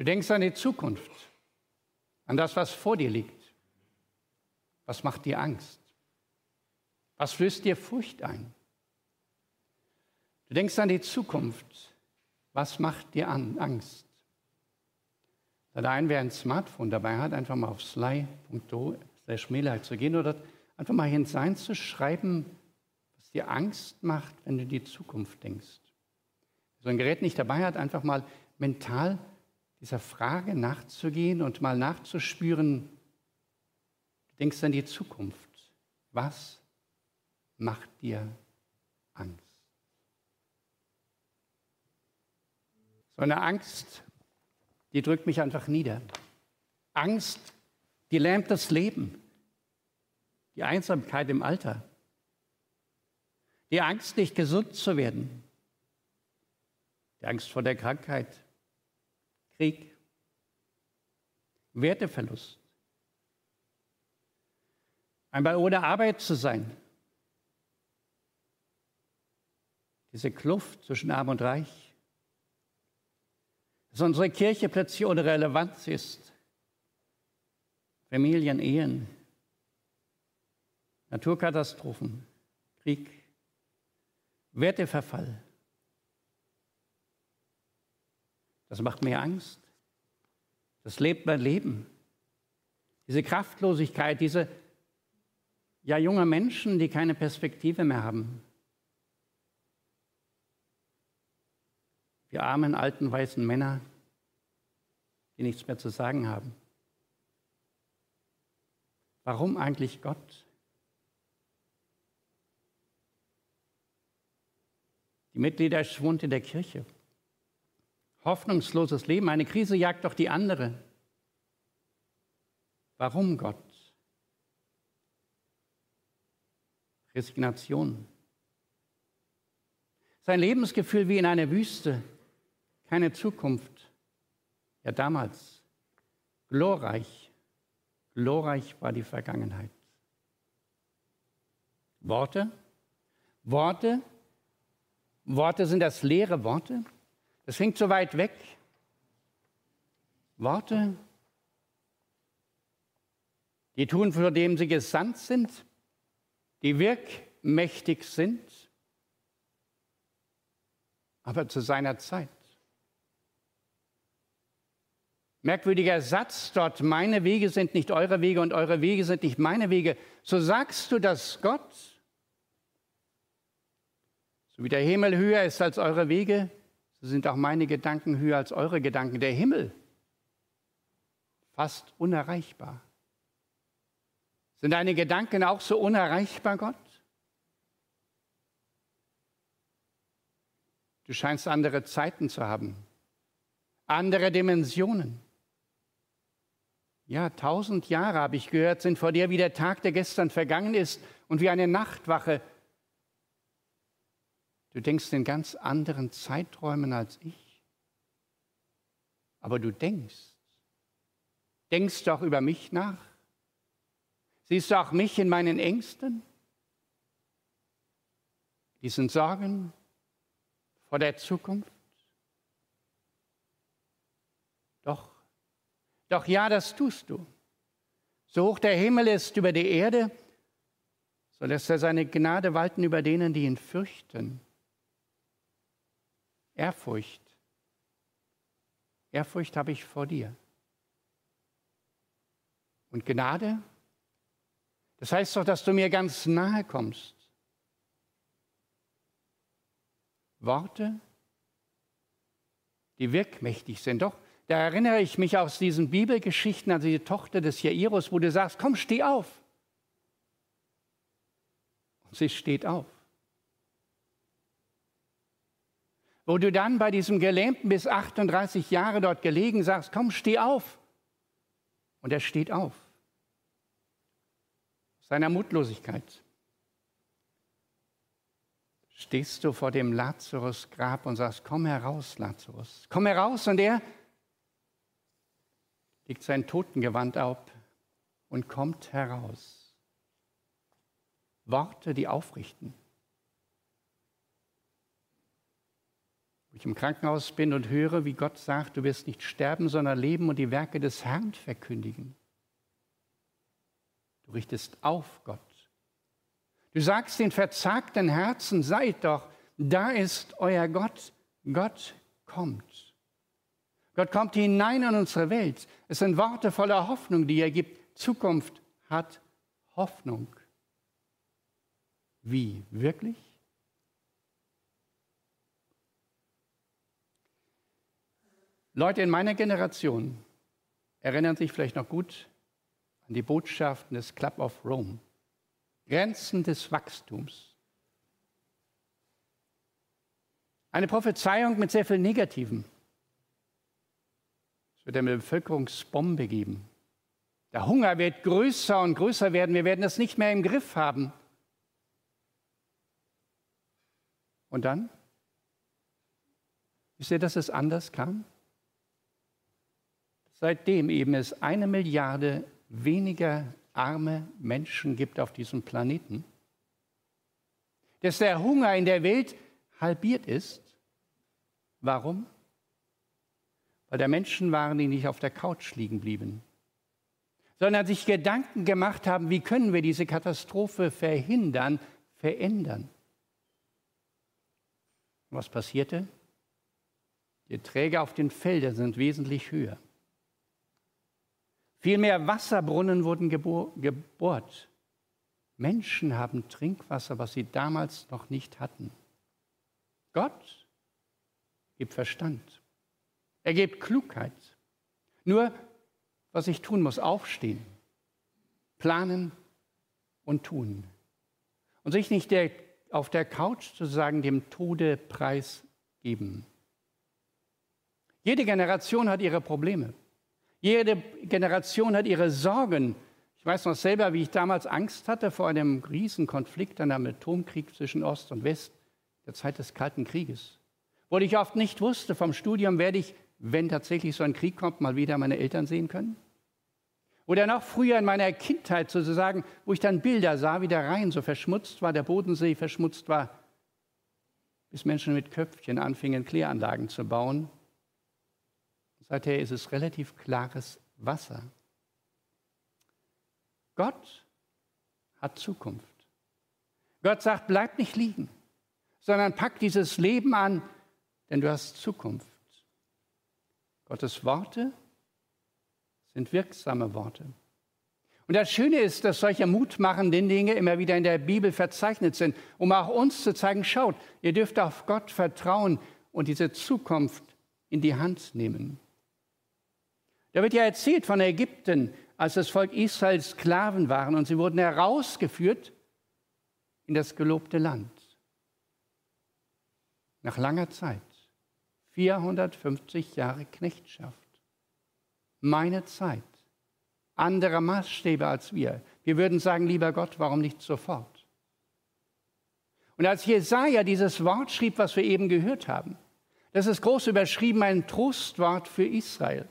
Du denkst an die Zukunft, an das, was vor dir liegt. Was macht dir Angst? Was löst dir Furcht ein? Du denkst an die Zukunft. Was macht dir an, Angst? Allein wer ein Smartphone dabei hat, einfach mal auf sly.do zu gehen oder einfach mal hinein zu schreiben, was dir Angst macht, wenn du die Zukunft denkst. Wer so ein Gerät nicht dabei hat, einfach mal mental dieser Frage nachzugehen und mal nachzuspüren, du denkst an die Zukunft. Was macht dir Angst? So eine Angst, die drückt mich einfach nieder. Angst, die lähmt das Leben. Die Einsamkeit im Alter. Die Angst, nicht gesund zu werden. Die Angst vor der Krankheit. Krieg, Werteverlust. Einmal ohne Arbeit zu sein. Diese Kluft zwischen Arm und Reich. Dass unsere Kirche plötzlich ohne Relevanz ist. Familien, Ehen, Naturkatastrophen, Krieg, Werteverfall. Das macht mir Angst. Das lebt mein Leben. Diese Kraftlosigkeit, diese ja junge Menschen, die keine Perspektive mehr haben. Wir armen alten weißen Männer, die nichts mehr zu sagen haben. Warum eigentlich Gott? Die Mitglieder schwund in der Kirche hoffnungsloses Leben. Eine Krise jagt doch die andere. Warum Gott? Resignation. Sein Lebensgefühl wie in einer Wüste, keine Zukunft. Ja, damals glorreich, glorreich war die Vergangenheit. Worte, Worte, Worte sind das leere Worte. Es klingt so weit weg. Worte, die tun, für dem sie gesandt sind, die wirkmächtig sind, aber zu seiner Zeit. Merkwürdiger Satz dort, meine Wege sind nicht eure Wege und eure Wege sind nicht meine Wege. So sagst du das Gott? So wie der Himmel höher ist als eure Wege, so sind auch meine Gedanken höher als eure Gedanken. Der Himmel, fast unerreichbar. Sind deine Gedanken auch so unerreichbar, Gott? Du scheinst andere Zeiten zu haben, andere Dimensionen. Ja, tausend Jahre, habe ich gehört, sind vor dir wie der Tag, der gestern vergangen ist und wie eine Nachtwache, Du denkst in ganz anderen Zeiträumen als ich. Aber du denkst. Denkst du auch über mich nach? Siehst du auch mich in meinen Ängsten? Diesen Sorgen vor der Zukunft? Doch, doch ja, das tust du. So hoch der Himmel ist über die Erde, so lässt er seine Gnade walten über denen, die ihn fürchten. Ehrfurcht. Ehrfurcht habe ich vor dir. Und Gnade, das heißt doch, dass du mir ganz nahe kommst. Worte, die wirkmächtig sind. Doch, da erinnere ich mich aus diesen Bibelgeschichten an die Tochter des Jairus, wo du sagst, komm, steh auf. Und sie steht auf. Wo du dann bei diesem Gelähmten bis 38 Jahre dort gelegen sagst, komm, steh auf. Und er steht auf. Seiner Mutlosigkeit. Stehst du vor dem Lazarus-Grab und sagst, komm heraus, Lazarus, komm heraus. Und er legt sein Totengewand ab und kommt heraus. Worte, die aufrichten. Ich im Krankenhaus bin und höre, wie Gott sagt, du wirst nicht sterben, sondern leben und die Werke des Herrn verkündigen. Du richtest auf, Gott. Du sagst den verzagten Herzen, seid doch, da ist euer Gott. Gott kommt. Gott kommt hinein in unsere Welt. Es sind Worte voller Hoffnung, die er gibt. Zukunft hat Hoffnung. Wie? Wirklich? Leute in meiner Generation erinnern sich vielleicht noch gut an die Botschaften des Club of Rome. Grenzen des Wachstums. Eine Prophezeiung mit sehr viel Negativem. Es wird eine Bevölkerungsbombe geben. Der Hunger wird größer und größer werden. Wir werden das nicht mehr im Griff haben. Und dann? Wisst ihr, dass es anders kam? Seitdem eben es eine Milliarde weniger arme Menschen gibt auf diesem Planeten, dass der Hunger in der Welt halbiert ist. Warum? Weil da Menschen waren, die nicht auf der Couch liegen blieben, sondern sich Gedanken gemacht haben, wie können wir diese Katastrophe verhindern, verändern. Was passierte? Die Erträge auf den Feldern sind wesentlich höher. Viel mehr Wasserbrunnen wurden gebohrt. Menschen haben Trinkwasser, was sie damals noch nicht hatten. Gott gibt Verstand. Er gibt Klugheit. Nur, was ich tun muss, aufstehen, planen und tun. Und sich nicht der, auf der Couch sozusagen dem Tode preisgeben. Jede Generation hat ihre Probleme. Jede Generation hat ihre Sorgen. Ich weiß noch selber, wie ich damals Angst hatte vor einem Riesenkonflikt, einem Atomkrieg zwischen Ost und West, der Zeit des Kalten Krieges. Wo ich oft nicht wusste, vom Studium werde ich, wenn tatsächlich so ein Krieg kommt, mal wieder meine Eltern sehen können. Oder noch früher in meiner Kindheit sozusagen, wo ich dann Bilder sah, wie der Rhein so verschmutzt war, der Bodensee verschmutzt war, bis Menschen mit Köpfchen anfingen, Kläranlagen zu bauen Seither ist es relativ klares Wasser. Gott hat Zukunft. Gott sagt, bleib nicht liegen, sondern pack dieses Leben an, denn du hast Zukunft. Gottes Worte sind wirksame Worte. Und das Schöne ist, dass solche mutmachenden Dinge immer wieder in der Bibel verzeichnet sind, um auch uns zu zeigen, schaut, ihr dürft auf Gott vertrauen und diese Zukunft in die Hand nehmen. Da wird ja erzählt von Ägypten, als das Volk Israel Sklaven waren und sie wurden herausgeführt in das gelobte Land. Nach langer Zeit, 450 Jahre Knechtschaft. Meine Zeit, andere Maßstäbe als wir. Wir würden sagen, lieber Gott, warum nicht sofort? Und als Jesaja dieses Wort schrieb, was wir eben gehört haben, das ist groß überschrieben, ein Trostwort für Israel.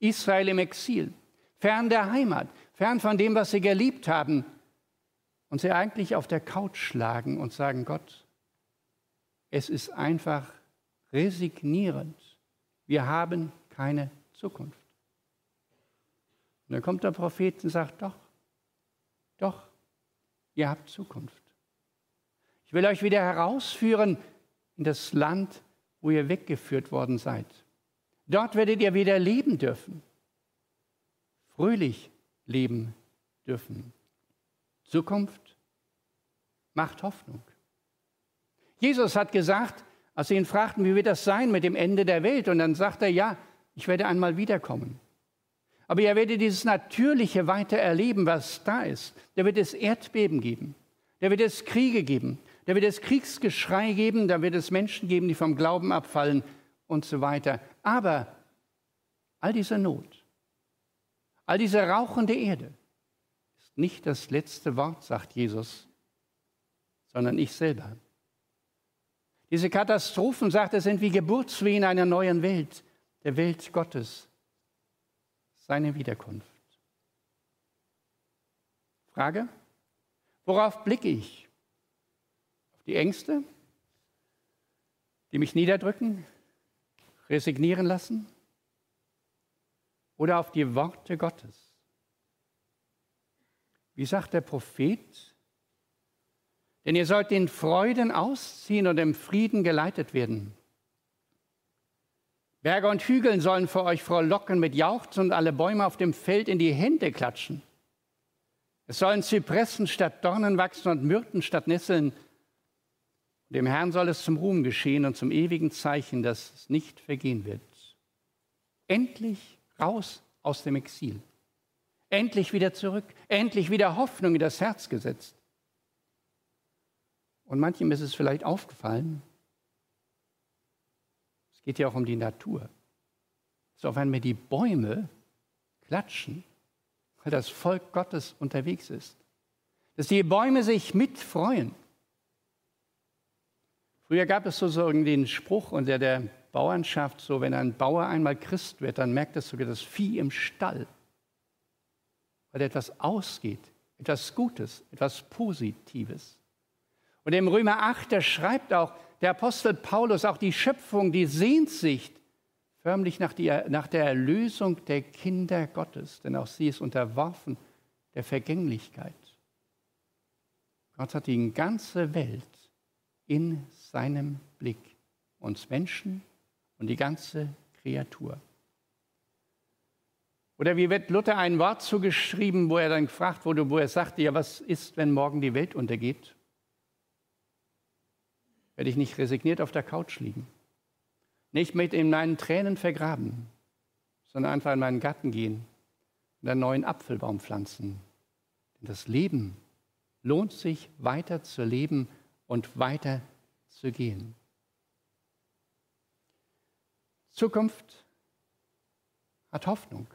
Israel im Exil, fern der Heimat, fern von dem, was sie geliebt haben. Und sie eigentlich auf der Couch schlagen und sagen, Gott, es ist einfach resignierend. Wir haben keine Zukunft. Und dann kommt der Prophet und sagt, doch, doch, ihr habt Zukunft. Ich will euch wieder herausführen in das Land, wo ihr weggeführt worden seid. Dort werdet ihr wieder leben dürfen, fröhlich leben dürfen. Zukunft macht Hoffnung. Jesus hat gesagt, als sie ihn fragten, wie wird das sein mit dem Ende der Welt, und dann sagt er, ja, ich werde einmal wiederkommen. Aber ihr werdet dieses Natürliche weiter erleben, was da ist. Da wird es Erdbeben geben, da wird es Kriege geben, da wird es Kriegsgeschrei geben, da wird es Menschen geben, die vom Glauben abfallen und so weiter. Aber all diese Not, all diese rauchende Erde ist nicht das letzte Wort, sagt Jesus, sondern ich selber. Diese Katastrophen, sagt er, sind wie Geburtswehen einer neuen Welt, der Welt Gottes, seine Wiederkunft. Frage, worauf blicke ich? Auf die Ängste, die mich niederdrücken, resignieren lassen oder auf die Worte Gottes? Wie sagt der Prophet? Denn ihr sollt in Freuden ausziehen und im Frieden geleitet werden. Berge und Hügeln sollen vor euch frohlocken mit Jauchzen und alle Bäume auf dem Feld in die Hände klatschen. Es sollen Zypressen statt Dornen wachsen und Myrten statt Nesseln. Dem Herrn soll es zum Ruhm geschehen und zum ewigen Zeichen, dass es nicht vergehen wird. Endlich raus aus dem Exil. Endlich wieder zurück. Endlich wieder Hoffnung in das Herz gesetzt. Und manchem ist es vielleicht aufgefallen, es geht ja auch um die Natur. So auf einmal die Bäume klatschen, weil das Volk Gottes unterwegs ist. Dass die Bäume sich mitfreuen. Früher gab es so, so den Spruch unter der Bauernschaft, so wenn ein Bauer einmal Christ wird, dann merkt es sogar das Vieh im Stall, weil etwas ausgeht, etwas Gutes, etwas Positives. Und im Römer 8, der schreibt auch, der Apostel Paulus, auch die Schöpfung, die sehnt sich förmlich nach, die, nach der Erlösung der Kinder Gottes, denn auch sie ist unterworfen der Vergänglichkeit. Gott hat die ganze Welt in seinem Blick, uns Menschen und die ganze Kreatur. Oder wie wird Luther ein Wort zugeschrieben, wo er dann gefragt wurde, wo er sagte, ja, was ist, wenn morgen die Welt untergeht? werde ich nicht resigniert auf der Couch liegen. Nicht mit in meinen Tränen vergraben, sondern einfach in meinen Garten gehen und einen neuen Apfelbaum pflanzen. Denn das Leben lohnt sich weiter zu leben und weiter zu gehen. Zukunft hat Hoffnung.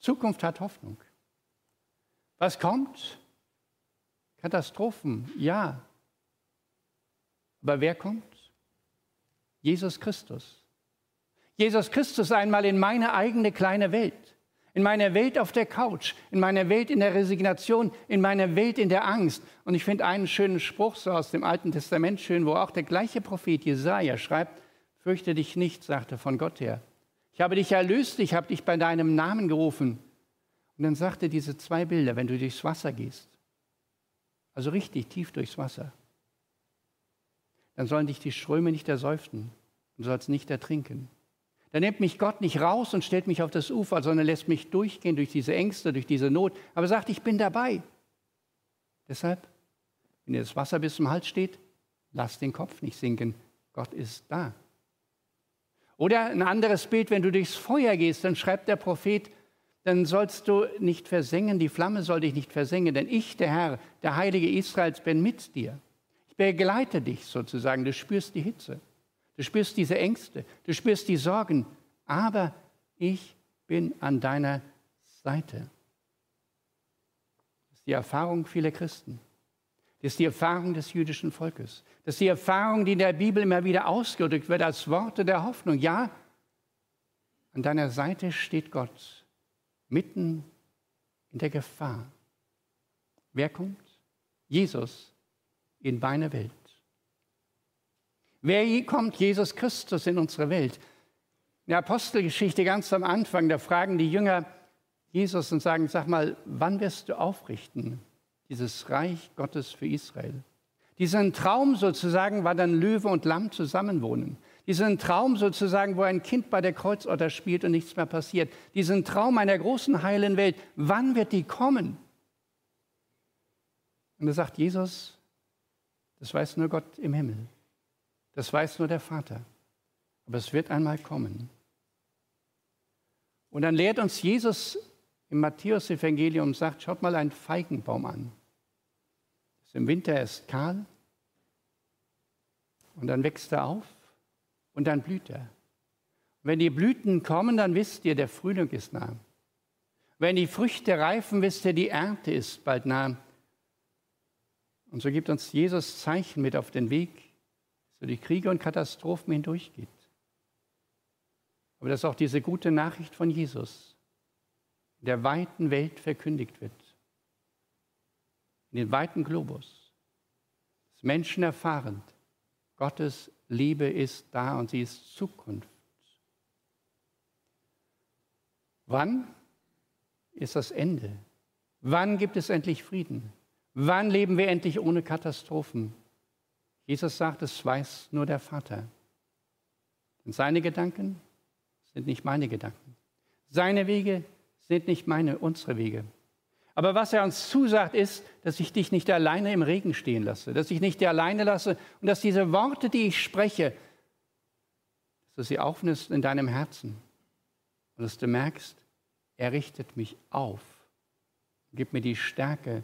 Zukunft hat Hoffnung. Was kommt? Katastrophen, ja. Aber wer kommt? Jesus Christus. Jesus Christus einmal in meine eigene kleine Welt, in meine Welt auf der Couch, in meine Welt in der Resignation, in meine Welt in der Angst. Und ich finde einen schönen Spruch so aus dem Alten Testament schön, wo auch der gleiche Prophet Jesaja schreibt: Fürchte dich nicht, sagte von Gott her. Ich habe dich erlöst, ich habe dich bei deinem Namen gerufen. Und dann sagte diese zwei Bilder, wenn du durchs Wasser gehst, also richtig tief durchs Wasser, dann sollen dich die Ströme nicht ersäuften. Du sollst nicht ertrinken. Dann nimmt mich Gott nicht raus und stellt mich auf das Ufer, sondern lässt mich durchgehen durch diese Ängste, durch diese Not, aber sagt, ich bin dabei. Deshalb, wenn dir das Wasser bis zum Hals steht, lass den Kopf nicht sinken. Gott ist da. Oder ein anderes Bild, wenn du durchs Feuer gehst, dann schreibt der Prophet, dann sollst du nicht versengen, die Flamme soll dich nicht versengen, denn ich, der Herr, der Heilige Israels, bin mit dir begleite dich sozusagen. Du spürst die Hitze, du spürst diese Ängste, du spürst die Sorgen, aber ich bin an deiner Seite. Das ist die Erfahrung vieler Christen. Das ist die Erfahrung des jüdischen Volkes. Das ist die Erfahrung, die in der Bibel immer wieder ausgedrückt wird als Worte der Hoffnung. Ja, an deiner Seite steht Gott mitten in der Gefahr. Wer kommt? Jesus in meine Welt. Wer kommt Jesus Christus in unsere Welt? In der Apostelgeschichte ganz am Anfang, da fragen die Jünger Jesus und sagen, sag mal, wann wirst du aufrichten, dieses Reich Gottes für Israel? Diesen Traum sozusagen, war dann Löwe und Lamm zusammenwohnen. Diesen Traum sozusagen, wo ein Kind bei der Kreuzotter spielt und nichts mehr passiert. Diesen Traum einer großen heilen Welt. Wann wird die kommen? Und da sagt Jesus, das weiß nur Gott im Himmel. Das weiß nur der Vater. Aber es wird einmal kommen. Und dann lehrt uns Jesus im Matthäus-Evangelium, sagt, schaut mal einen Feigenbaum an. Das Im Winter ist kahl und dann wächst er auf und dann blüht er. Und wenn die Blüten kommen, dann wisst ihr, der Frühling ist nah. Wenn die Früchte reifen, wisst ihr, die Ernte ist bald nah. Und so gibt uns Jesus Zeichen mit auf den Weg, so die Kriege und Katastrophen hindurchgeht. Aber dass auch diese gute Nachricht von Jesus in der weiten Welt verkündigt wird, in den weiten Globus, dass Menschen erfahren, Gottes Liebe ist da und sie ist Zukunft. Wann ist das Ende? Wann gibt es endlich Frieden? Wann leben wir endlich ohne Katastrophen? Jesus sagt, es weiß nur der Vater. Und seine Gedanken sind nicht meine Gedanken. Seine Wege sind nicht meine, unsere Wege. Aber was er uns zusagt, ist, dass ich dich nicht alleine im Regen stehen lasse, dass ich nicht dir alleine lasse und dass diese Worte, die ich spreche, dass du sie aufnimmst in deinem Herzen und dass du merkst, er richtet mich auf, gibt mir die Stärke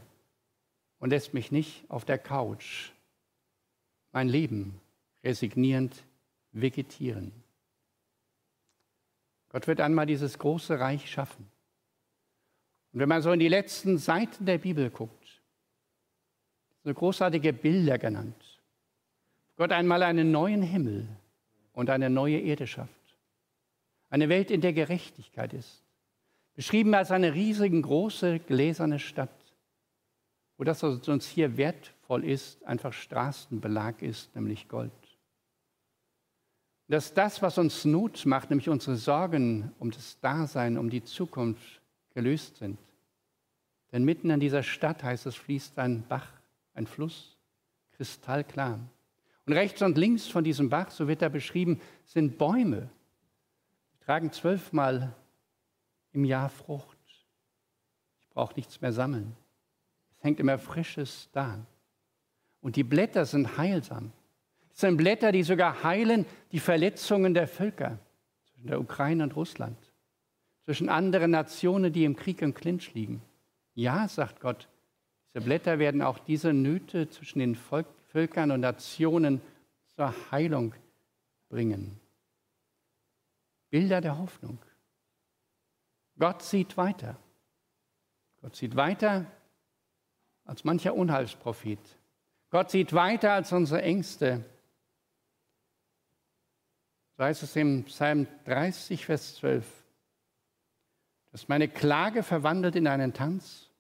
und lässt mich nicht auf der Couch mein Leben resignierend vegetieren. Gott wird einmal dieses große Reich schaffen. Und wenn man so in die letzten Seiten der Bibel guckt, so großartige Bilder genannt. Gott einmal einen neuen Himmel und eine neue Erde schafft. Eine Welt, in der Gerechtigkeit ist. Beschrieben als eine riesige, große, gläserne Stadt, wo das, was uns hier wertvoll ist, einfach Straßenbelag ist, nämlich Gold. Dass das, was uns Not macht, nämlich unsere Sorgen um das Dasein, um die Zukunft, gelöst sind. Denn mitten in dieser Stadt heißt es, fließt ein Bach, ein Fluss, kristallklar. Und rechts und links von diesem Bach, so wird da beschrieben, sind Bäume. Die tragen zwölfmal im Jahr Frucht. Ich brauche nichts mehr sammeln. Hängt immer Frisches da. Und die Blätter sind heilsam. Es sind Blätter, die sogar heilen die Verletzungen der Völker zwischen der Ukraine und Russland, zwischen anderen Nationen, die im Krieg und Clinch liegen. Ja, sagt Gott, diese Blätter werden auch diese Nöte zwischen den Völkern und Nationen zur Heilung bringen. Bilder der Hoffnung. Gott sieht weiter. Gott sieht weiter als mancher Unheilsprophet. Gott sieht weiter als unsere Ängste. So heißt es im Psalm 30, Vers 12, dass meine Klage verwandelt in einen Tanz,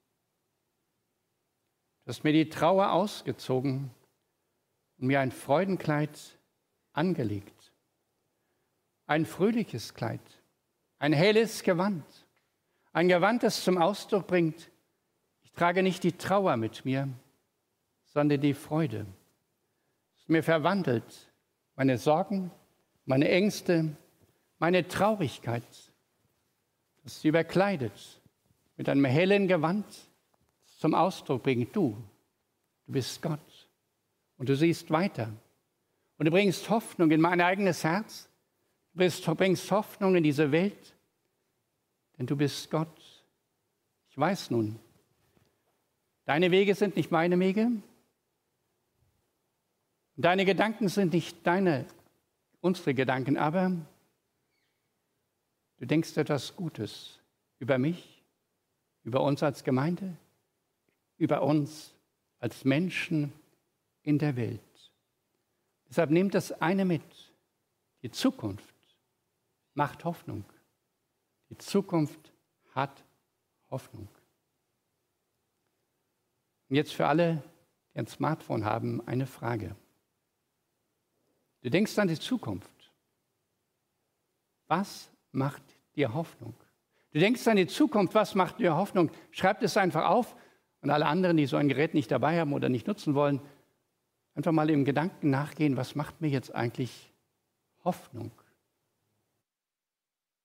dass mir die Trauer ausgezogen und mir ein Freudenkleid angelegt. Ein fröhliches Kleid, ein helles Gewand. Ein Gewand, das zum Ausdruck bringt, trage nicht die Trauer mit mir, sondern die Freude. Es mir verwandelt meine Sorgen, meine Ängste, meine Traurigkeit. Das sie überkleidet mit einem hellen Gewand zum Ausdruck bringt, du, du bist Gott und du siehst weiter. Und du bringst Hoffnung in mein eigenes Herz, du bringst Hoffnung in diese Welt denn du bist Gott. Ich weiß nun, deine Wege sind nicht meine Wege, deine Gedanken sind nicht deine, unsere Gedanken, aber du denkst etwas Gutes über mich, über uns als Gemeinde, über uns als Menschen in der Welt. Deshalb nehmt das eine mit. Die Zukunft macht Hoffnung. Die Zukunft hat Hoffnung. Und jetzt für alle, die ein Smartphone haben, eine Frage. Du denkst an die Zukunft. Was macht dir Hoffnung? Du denkst an die Zukunft, was macht dir Hoffnung? Schreib es einfach auf und alle anderen, die so ein Gerät nicht dabei haben oder nicht nutzen wollen, einfach mal im Gedanken nachgehen, was macht mir jetzt eigentlich Hoffnung?